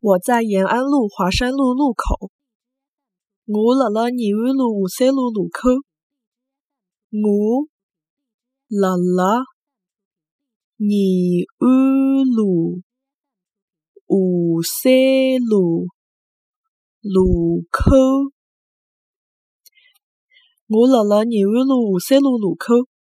我在延安路华山路路口。我辣辣延安路华山路路口。我辣辣延安路华山路路口。我辣辣延安路华山路路口。